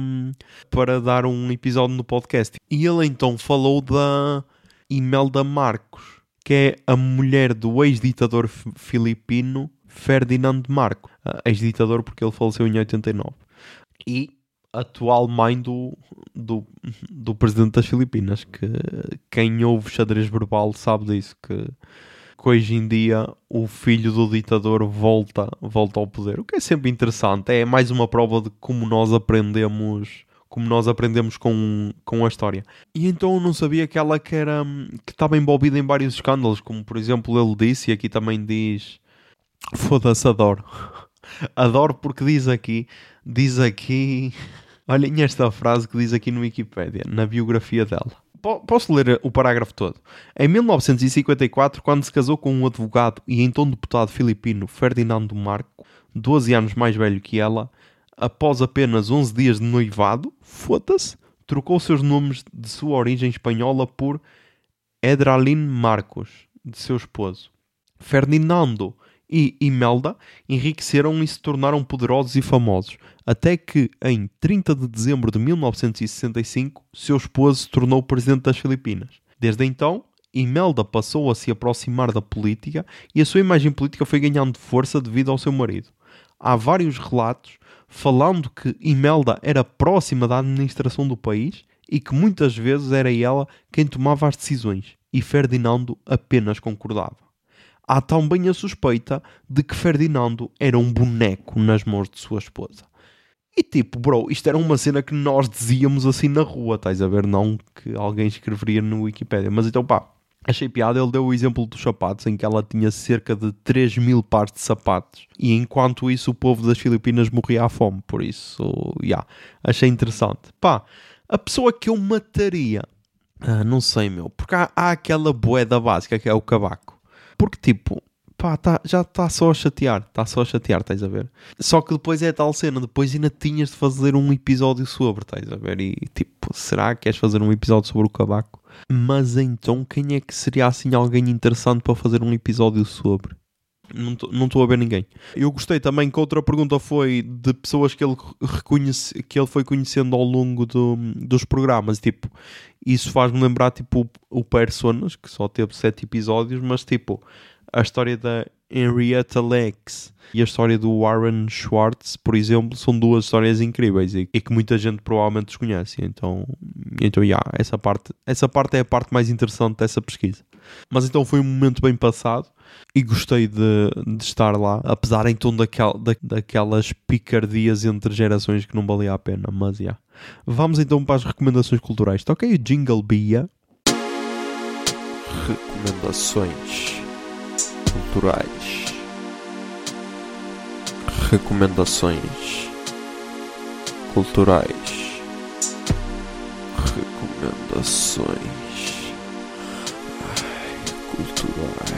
para dar um episódio no podcast. E ele então falou da Imelda Marcos, que é a mulher do ex-ditador filipino Ferdinand Marcos. Ex-ditador porque ele faleceu em 89. E atual mãe do, do, do presidente das Filipinas, que quem ouve xadrez verbal sabe disso, que, que hoje em dia o filho do ditador volta, volta ao poder, o que é sempre interessante, é mais uma prova de como nós aprendemos como nós aprendemos com, com a história. E então eu não sabia que ela que, era, que estava envolvida em vários escândalos, como por exemplo ele disse, e aqui também diz foda-se adoro Adoro porque diz aqui, diz aqui, olhem esta frase que diz aqui no Wikipedia, na biografia dela. Posso ler o parágrafo todo? Em 1954, quando se casou com um advogado e então deputado filipino Ferdinando Marco, 12 anos mais velho que ela, após apenas 11 dias de noivado, foda-se, trocou seus nomes de sua origem espanhola por Edralin Marcos, de seu esposo. Ferdinando e Imelda enriqueceram e se tornaram poderosos e famosos, até que, em 30 de dezembro de 1965, seu esposo se tornou presidente das Filipinas. Desde então, Imelda passou a se aproximar da política e a sua imagem política foi ganhando força devido ao seu marido. Há vários relatos falando que Imelda era próxima da administração do país e que muitas vezes era ela quem tomava as decisões e Ferdinando apenas concordava há também a suspeita de que Ferdinando era um boneco nas mãos de sua esposa. E tipo, bro, isto era uma cena que nós dizíamos assim na rua, estás a ver? Não que alguém escreveria no Wikipedia. Mas então, pá, achei piada. Ele deu o exemplo dos sapatos, em que ela tinha cerca de 3 mil pares de sapatos. E enquanto isso, o povo das Filipinas morria à fome. Por isso, já, yeah, achei interessante. Pá, a pessoa que eu mataria, ah, não sei, meu, porque há, há aquela boeda básica que é o cabaco. Porque, tipo, pá, tá, já está só a chatear, está só a chatear, estás a ver? Só que depois é tal cena, depois ainda tinhas de fazer um episódio sobre, estás a ver? E tipo, será que queres fazer um episódio sobre o cabaco? Mas então, quem é que seria assim alguém interessante para fazer um episódio sobre? Não estou a ver ninguém. Eu gostei também que outra pergunta foi de pessoas que ele, reconhece, que ele foi conhecendo ao longo do, dos programas. Tipo, isso faz-me lembrar tipo, o Personas, que só teve sete episódios, mas tipo, a história da Henrietta Lex e a história do Warren Schwartz, por exemplo, são duas histórias incríveis e, que muita gente provavelmente desconhece. Então, então yeah, essa, parte, essa parte é a parte mais interessante dessa pesquisa. Mas então foi um momento bem passado e gostei de, de estar lá, apesar então daquel, da, daquelas picardias entre gerações que não valia a pena. Mas yeah. Vamos então para as recomendações culturais. Toquei o Jingle Bia. Recomendações culturais. Recomendações culturais. Recomendações culturais.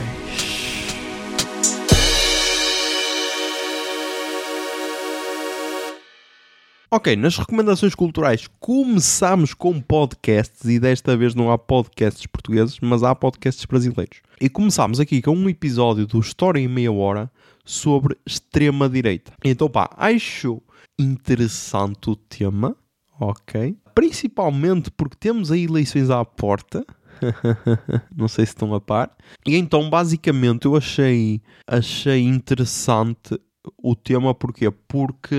Ok, nas recomendações culturais começamos com podcasts e desta vez não há podcasts portugueses, mas há podcasts brasileiros. E começamos aqui com um episódio do História em Meia Hora sobre extrema-direita. Então pá, acho interessante o tema, ok? Principalmente porque temos aí eleições à porta não sei se estão a par. E então, basicamente, eu achei, achei interessante o tema porquê? Porque,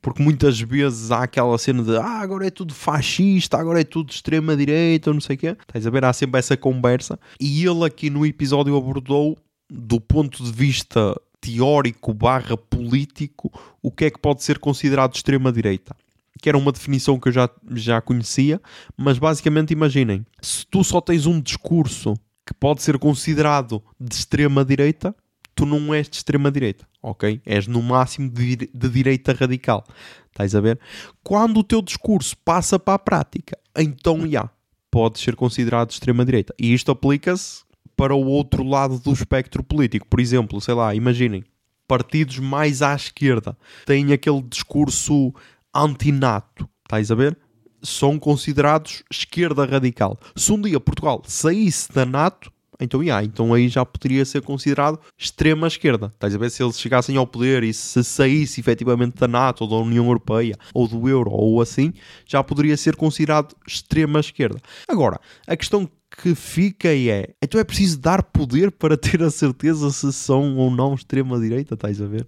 porque muitas vezes há aquela cena de ah, agora é tudo fascista, agora é tudo extrema-direita, não sei o quê. Estás a ver? Há sempre essa conversa. E ele aqui no episódio abordou do ponto de vista teórico barra político o que é que pode ser considerado extrema-direita que era uma definição que eu já, já conhecia, mas basicamente imaginem, se tu só tens um discurso que pode ser considerado de extrema direita, tu não és de extrema direita, ok? És no máximo de, de direita radical. Estás a ver? Quando o teu discurso passa para a prática, então já pode ser considerado de extrema direita. E isto aplica-se para o outro lado do espectro político. Por exemplo, sei lá, imaginem, partidos mais à esquerda têm aquele discurso antinato, estás a ver? São considerados esquerda radical. Se um dia Portugal saísse da NATO, então, yeah, então aí já poderia ser considerado extrema esquerda. Estás a ver? Se eles chegassem ao poder e se saísse efetivamente da NATO ou da União Europeia ou do Euro ou assim, já poderia ser considerado extrema esquerda. Agora, a questão que fica é: então é preciso dar poder para ter a certeza se são ou não extrema direita, estás a ver?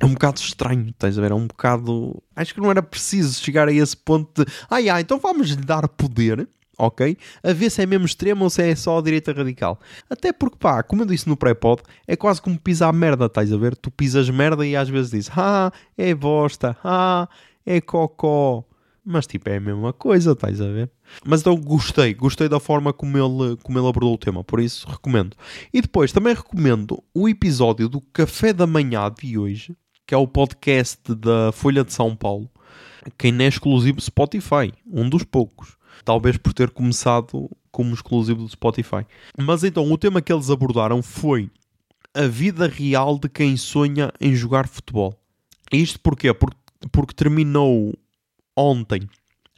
é um bocado estranho, estás a ver? É um bocado. Acho que não era preciso chegar a esse ponto de. Ah, yeah, então vamos lhe dar poder, ok? A ver se é mesmo extremo ou se é só a direita radical. Até porque, pá, como eu disse no pré-pod, é quase como pisar merda, estás a ver? Tu pisas merda e às vezes dizes, ah, é bosta, ah, é cocó. Mas tipo, é a mesma coisa, estás a ver? Mas então gostei, gostei da forma como ele, como ele abordou o tema, por isso recomendo. E depois também recomendo o episódio do Café da Manhã de hoje, que é o podcast da Folha de São Paulo, que ainda é exclusivo Spotify, um dos poucos. Talvez por ter começado como exclusivo do Spotify. Mas então, o tema que eles abordaram foi a vida real de quem sonha em jogar futebol. Isto porquê? Porque, porque terminou ontem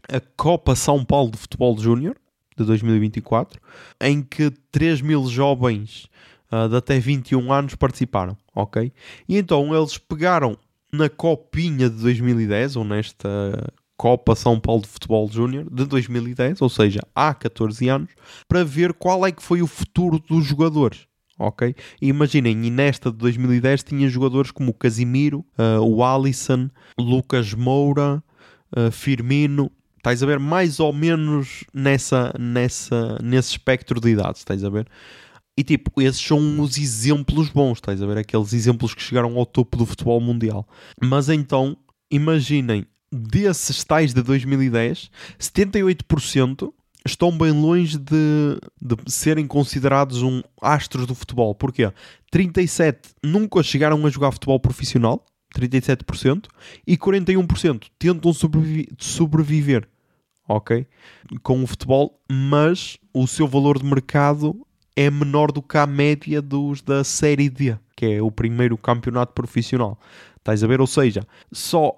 a Copa São Paulo de Futebol Júnior de 2024, em que 3 mil jovens uh, de até 21 anos participaram, ok? E então eles pegaram na copinha de 2010, ou nesta Copa São Paulo de Futebol Júnior de 2010, ou seja, há 14 anos, para ver qual é que foi o futuro dos jogadores. Ok? E imaginem, e nesta de 2010 tinha jogadores como o Casimiro, uh, o Alisson, Lucas Moura, uh, Firmino, estás a ver? Mais ou menos nessa, nessa, nesse espectro de idade, estás a ver? E tipo, esses são os exemplos bons, estás a ver? Aqueles exemplos que chegaram ao topo do futebol mundial. Mas então, imaginem, desses tais de 2010, 78% estão bem longe de, de serem considerados um astros do futebol. Porquê? 37 nunca chegaram a jogar futebol profissional, 37%, e 41% tentam sobrevi sobreviver, ok? Com o futebol, mas o seu valor de mercado é menor do que a média dos da Série D, que é o primeiro campeonato profissional. Estás a ver? Ou seja, só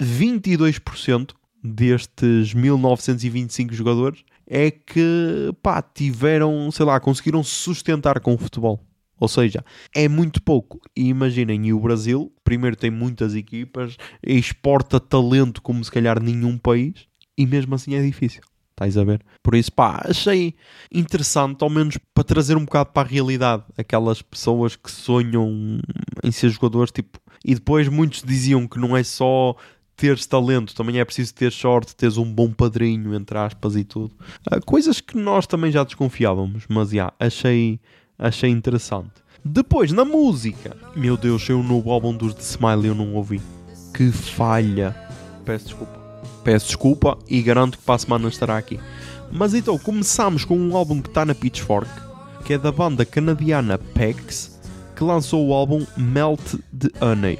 22% destes 1925 jogadores é que pá, tiveram, sei lá, conseguiram sustentar com o futebol. Ou seja, é muito pouco. E imaginem, e o Brasil, primeiro tem muitas equipas, exporta talento como se calhar nenhum país, e mesmo assim é difícil. Estás a ver? Por isso, pá, achei interessante, ao menos para trazer um bocado para a realidade, aquelas pessoas que sonham em ser jogadores, tipo, e depois muitos diziam que não é só teres talento, também é preciso ter sorte, teres um bom padrinho, entre aspas, e tudo. Uh, coisas que nós também já desconfiávamos, mas já, achei, achei interessante. Depois, na música, meu Deus, saiu um novo álbum dos The Smile eu não ouvi. Que falha. Peço desculpa. Peço desculpa e garanto que para a semana estará aqui. Mas então, começamos com um álbum que está na Pitchfork, que é da banda canadiana Pex, que lançou o álbum Melt the Honey.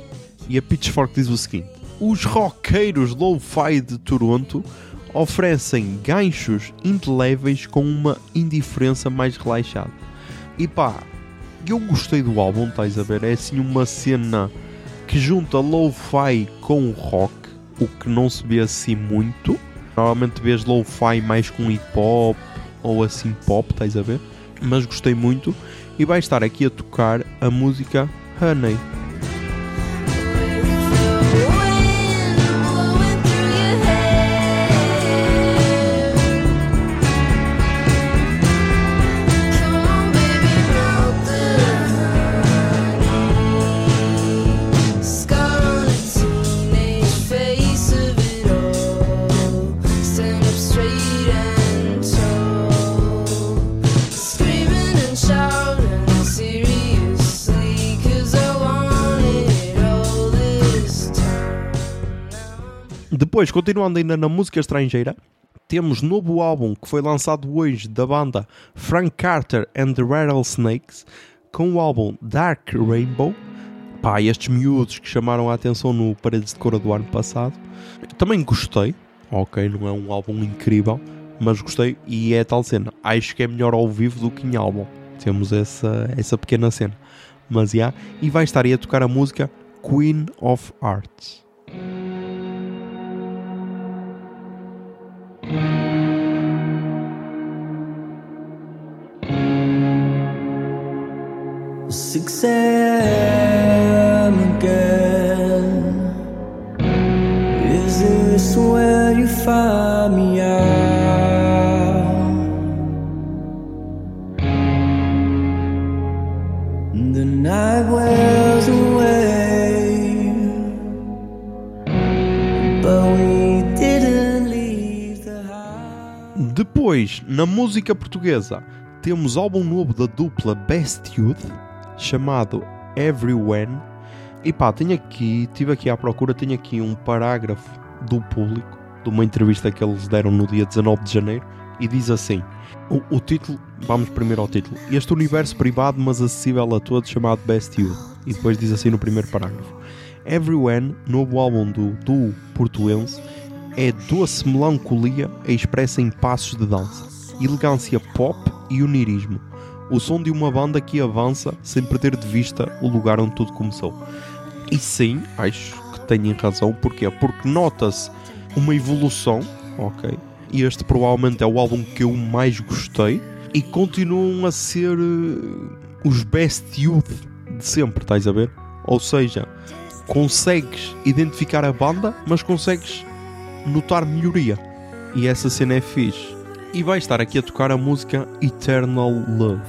E a Pitchfork diz o seguinte: Os roqueiros lo-fi de Toronto oferecem ganchos indeléveis com uma indiferença mais relaxada. E pá, eu gostei do álbum, estás a ver? É assim uma cena que junta lo-fi com rock o que não se vê assim muito. Normalmente vês lo-fi mais com hip hop ou assim pop, estás a ver? Mas gostei muito e vai estar aqui a tocar a música Honey. Continuando ainda na música estrangeira, temos novo álbum que foi lançado hoje da banda Frank Carter and the Rattlesnakes com o álbum Dark Rainbow. Pá, estes miúdos que chamaram a atenção no Paredes de Cora do ano passado. Também gostei, ok, não é um álbum incrível, mas gostei e é tal cena. Acho que é melhor ao vivo do que em álbum. Temos essa, essa pequena cena. Mas já, yeah, e vai estar aí a tocar a música Queen of Hearts. Música portuguesa, temos álbum novo da dupla Best Youth chamado Everywhere. E pá, tenho aqui, estive aqui à procura, tenho aqui um parágrafo do público, de uma entrevista que eles deram no dia 19 de janeiro, e diz assim: o, o título, vamos primeiro ao título. Este universo privado, mas acessível a todos, chamado Best You. E depois diz assim no primeiro parágrafo: Everywhere, novo álbum do duo portuense, é doce melancolia expressa em passos de dança, elegância pop e unirismo. O som de uma banda que avança sem perder de vista o lugar onde tudo começou. E sim, acho que têm razão. Porquê? Porque nota-se uma evolução, ok? E este provavelmente é o álbum que eu mais gostei. E continuam a ser uh, os best youth de sempre, estás a ver? Ou seja, consegues identificar a banda, mas consegues notar melhoria. E essa cena é fixe. E vai estar aqui a tocar a música Eternal Love.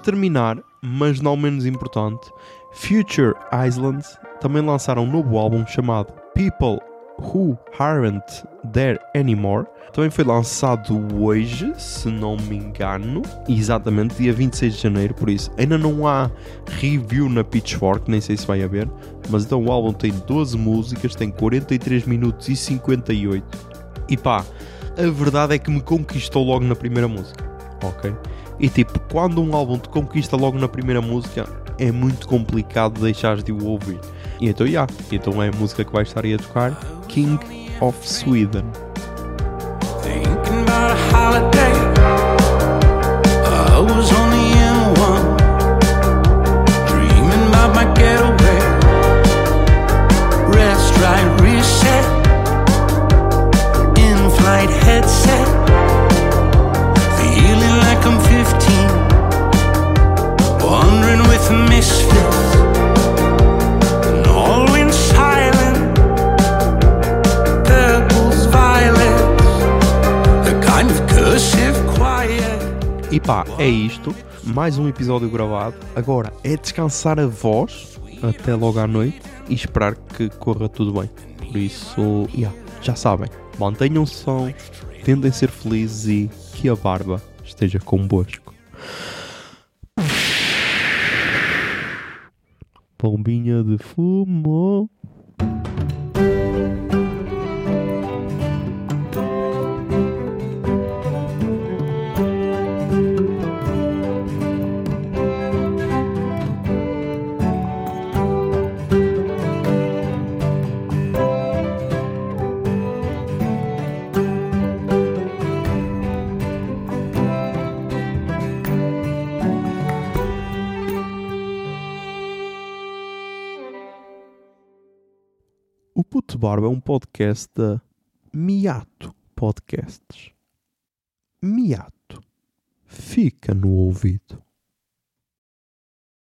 Terminar, mas não menos importante, Future Islands também lançaram um novo álbum chamado People Who Aren't There Anymore. Também foi lançado hoje, se não me engano, exatamente dia 26 de janeiro, por isso ainda não há review na Pitchfork, nem sei se vai haver, mas então o álbum tem 12 músicas, tem 43 minutos e 58. E pá, a verdade é que me conquistou logo na primeira música, ok? E tipo, quando um álbum te conquista logo na primeira música, é muito complicado deixares de o ouvir. E então, já, então é a música que vai estar aí a tocar, King of Sweden. Thinking about a holiday. I was only é isto. Mais um episódio gravado. Agora é descansar a voz até logo à noite e esperar que corra tudo bem. Por isso, yeah, já sabem. Mantenham-se são, tentem ser felizes e que a barba esteja convosco. Pombinha de fumo. O Puto Barba é um podcast da Miato Podcasts. Miato. Fica no ouvido.